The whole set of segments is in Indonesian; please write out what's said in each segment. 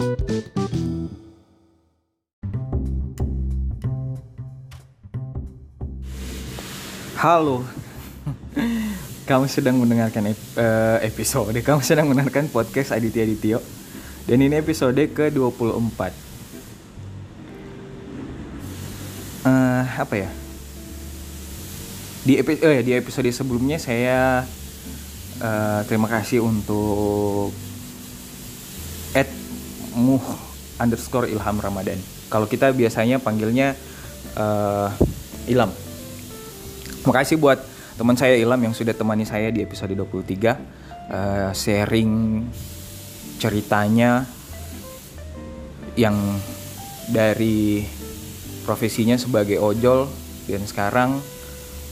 Halo. Kamu sedang mendengarkan eh, episode, kamu sedang mendengarkan podcast Aditya Adityo. Dan ini episode ke-24. Eh, apa ya? Di, epi- eh, di episode sebelumnya saya eh, terima kasih untuk muh underscore ilham ramadan. Kalau kita biasanya panggilnya eh, Ilham. Makasih buat teman saya Ilham yang sudah temani saya di episode 23 eh, sharing ceritanya yang dari profesinya sebagai ojol dan sekarang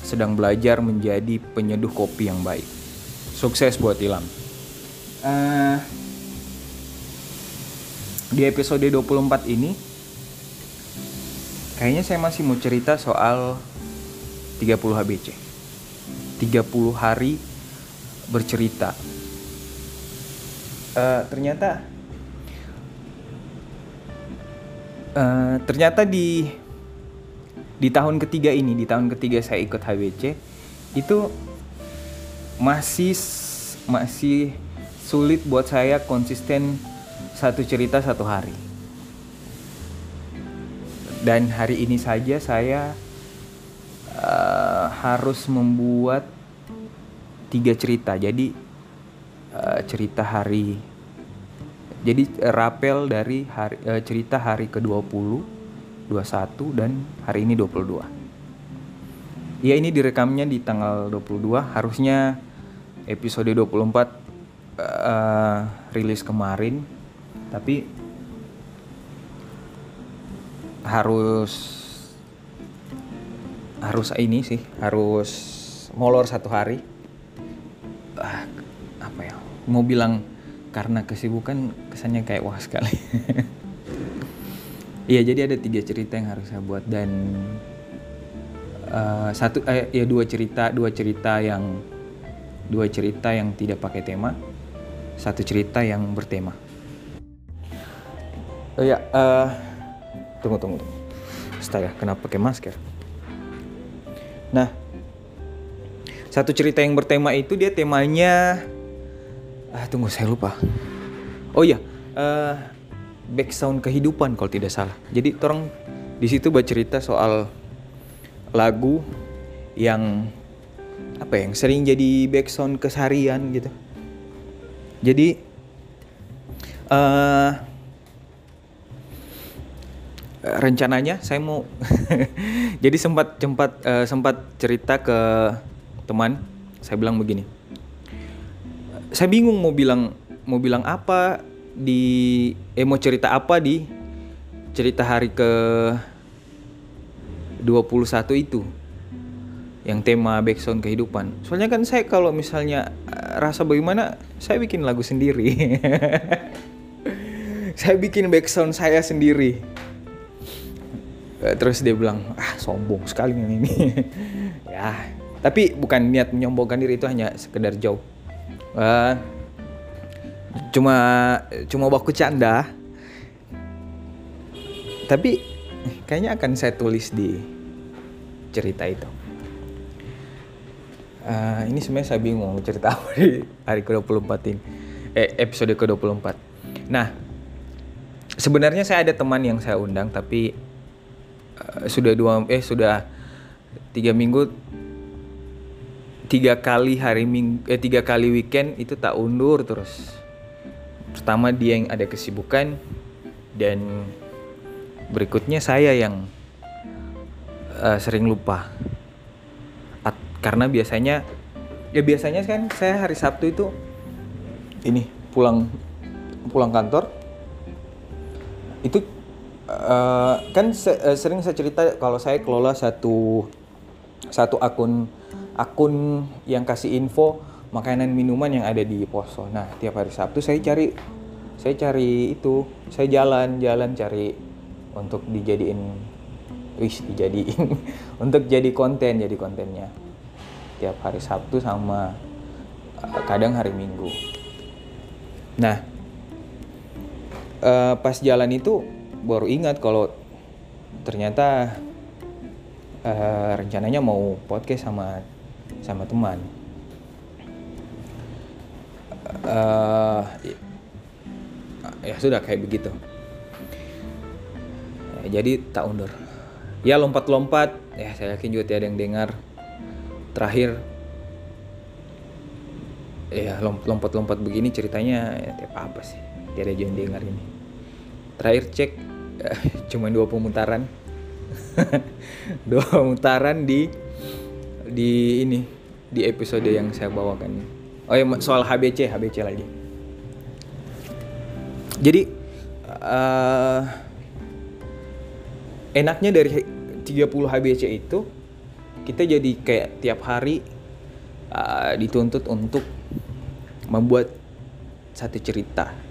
sedang belajar menjadi penyeduh kopi yang baik. Sukses buat Ilham. Eh, di episode 24 ini kayaknya saya masih mau cerita soal 30 HBC. 30 hari bercerita. Eh, ternyata eh, ternyata di di tahun ketiga ini, di tahun ketiga saya ikut HBC itu masih masih sulit buat saya konsisten satu cerita satu hari. Dan hari ini saja saya uh, harus membuat tiga cerita. Jadi uh, cerita hari jadi uh, rapel dari hari, uh, cerita hari ke-20, 21 dan hari ini 22. Ya ini direkamnya di tanggal 22, harusnya episode 24 uh, rilis kemarin. Tapi harus harus ini sih harus molor satu hari. Ah, apa ya? Mau bilang karena kesibukan kesannya kayak wah sekali. Iya jadi ada tiga cerita yang harus saya buat dan uh, satu eh, ya dua cerita dua cerita yang dua cerita yang tidak pakai tema satu cerita yang bertema oh ya uh, tunggu tunggu tunggu. Astaga, kenapa pakai masker? Nah satu cerita yang bertema itu dia temanya ah tunggu saya lupa. Oh iya uh, background kehidupan kalau tidak salah. Jadi orang di situ bercerita soal lagu yang apa ya, yang sering jadi background keseharian gitu. Jadi uh, rencananya saya mau jadi sempat sempat uh, sempat cerita ke teman saya bilang begini saya bingung mau bilang mau bilang apa di eh mau cerita apa di cerita hari ke 21 itu yang tema backsound kehidupan. Soalnya kan saya kalau misalnya rasa bagaimana saya bikin lagu sendiri. Saya bikin backsound saya sendiri terus dia bilang ah sombong sekali ini. Ya tapi bukan niat menyombongkan diri itu hanya sekedar jauh uh, cuma cuma baku canda. Tapi kayaknya akan saya tulis di cerita itu. Uh, ini sebenarnya saya bingung cerita apa di hari ke-24 ini. Eh, episode ke-24. Nah sebenarnya saya ada teman yang saya undang tapi sudah dua eh sudah tiga minggu tiga kali hari minggu eh tiga kali weekend itu tak undur terus. Pertama dia yang ada kesibukan dan berikutnya saya yang uh, sering lupa. At, karena biasanya ya biasanya kan saya hari Sabtu itu ini pulang pulang kantor. Itu uh, kan se uh, sering saya cerita kalau saya kelola satu satu akun akun yang kasih info makanan minuman yang ada di poso. Nah tiap hari Sabtu saya cari saya cari itu saya jalan-jalan cari untuk dijadiin wih dijadiin untuk jadi konten jadi kontennya tiap hari Sabtu sama uh, kadang hari Minggu. Nah uh, pas jalan itu baru ingat kalau ternyata uh, rencananya mau podcast sama sama teman. Uh, ya sudah kayak begitu. Ya, jadi tak undur. Ya lompat-lompat. Ya saya yakin juga tiada yang dengar. Terakhir. Ya lompat-lompat begini ceritanya ya tiap apa sih? Tiada yang dengar ini terakhir cek cuma dua pemutaran. Dua pemutaran di di ini di episode yang saya bawakan. Oh ya soal HBC HBC lagi. Jadi uh, enaknya dari 30 HBC itu kita jadi kayak tiap hari uh, dituntut untuk membuat satu cerita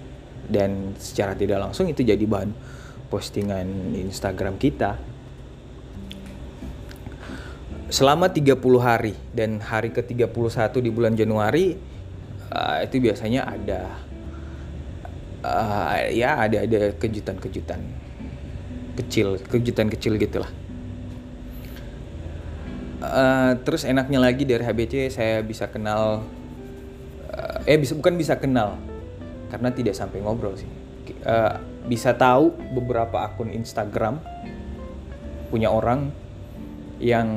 dan secara tidak langsung itu jadi bahan postingan Instagram kita. Selama 30 hari dan hari ke-31 di bulan Januari uh, itu biasanya ada uh, ya ada ada kejutan-kejutan kecil kejutan kecil gitulah. Uh, terus enaknya lagi dari HBC saya bisa kenal uh, eh bisa bukan bisa kenal karena tidak sampai ngobrol sih. Uh, bisa tahu beberapa akun Instagram punya orang yang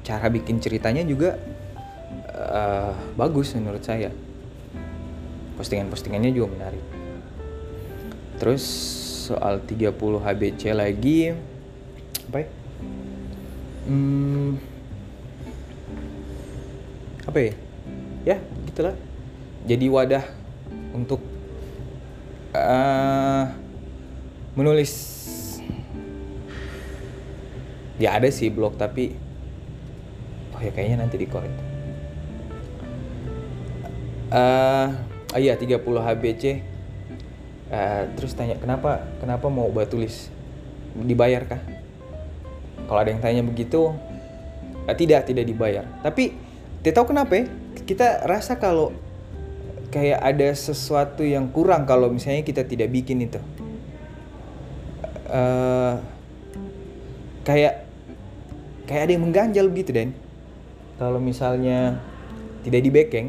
cara bikin ceritanya juga uh, bagus menurut saya. Postingan-postingannya juga menarik. Terus soal 30 HBC lagi apa ya? Hmm, apa ya? Ya gitulah. Jadi wadah untuk uh, menulis. Ya ada sih blog tapi oh ya kayaknya nanti dikorek uh, oh iya 30 HBC uh, terus tanya kenapa kenapa mau buat tulis? Dibayar kah? Kalau ada yang tanya begitu uh, tidak tidak dibayar. Tapi tidak tahu kenapa ya kita rasa kalau kayak ada sesuatu yang kurang kalau misalnya kita tidak bikin itu. Uh, kayak kayak ada yang mengganjal begitu Den kalau misalnya tidak di backing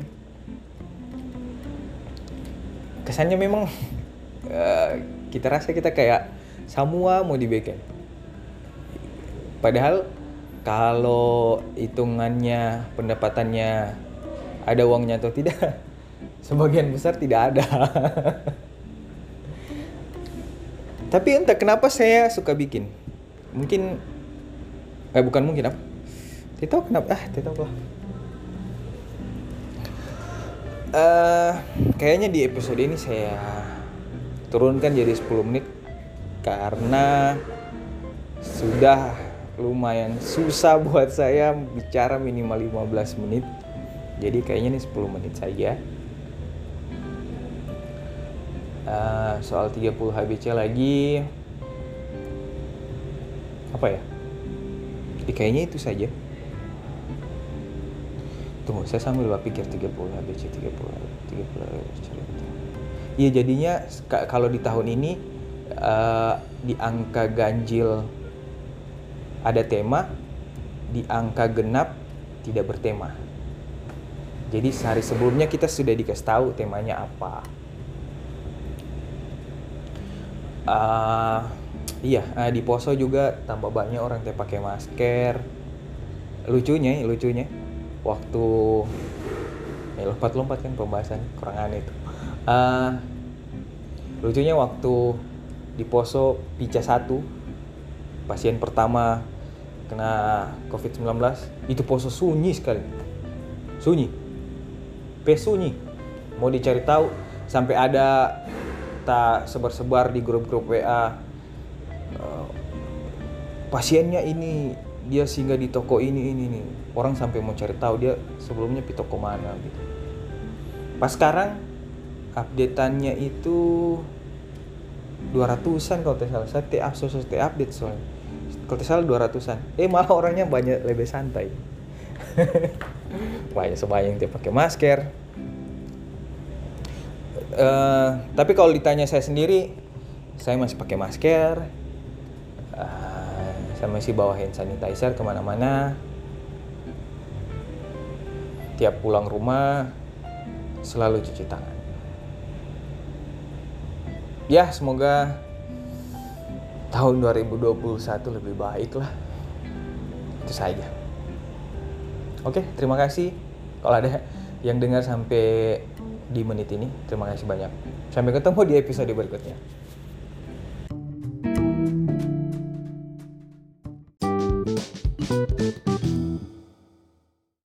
kesannya memang uh, kita rasa kita kayak semua mau di backing. Padahal kalau hitungannya pendapatannya ada uangnya atau tidak sebagian besar tidak ada. Tapi entah kenapa saya suka bikin. Mungkin eh bukan mungkin apa? Tidak kenapa ah tidak lah. Uh, kayaknya di episode ini saya turunkan jadi 10 menit karena sudah lumayan susah buat saya bicara minimal 15 menit. Jadi kayaknya ini 10 menit saja uh, soal 30 HBC lagi. Apa ya? Jadi kayaknya itu saja. Tunggu saya sambil berpikir 30 HBC 30 30 cerita. Iya jadinya kalau di tahun ini uh, di angka ganjil ada tema di angka genap tidak bertema. Jadi sehari sebelumnya kita sudah dikasih tahu temanya apa uh, iya uh, di poso juga tambah banyak orang yang pakai masker. Lucunya lucunya waktu ya lompat-lompat kan pembahasan kurang aneh itu uh, lucunya waktu di poso pica satu pasien pertama kena covid-19 itu poso sunyi sekali. Sunyi. Pe sunyi. Mau dicari tahu sampai ada tak sebar-sebar di grup-grup WA pasiennya ini dia singgah di toko ini ini nih orang sampai mau cari tahu dia sebelumnya di toko mana gitu. Pas sekarang updateannya itu 200-an kalau tidak salah. Saya tiap sosial tiap update soalnya. Kalau tidak salah 200-an eh malah orangnya banyak lebih santai. Banyak sebanyak dia pakai masker Eh, tapi kalau ditanya saya sendiri, saya masih pakai masker. Eh, saya masih bawa hand sanitizer ke mana-mana. Tiap pulang rumah selalu cuci tangan. Ya, semoga tahun 2021 lebih baik lah. Itu saja. Oke, terima kasih. Kalau ada yang dengar sampai di menit ini, terima kasih banyak. Sampai ketemu di episode berikutnya.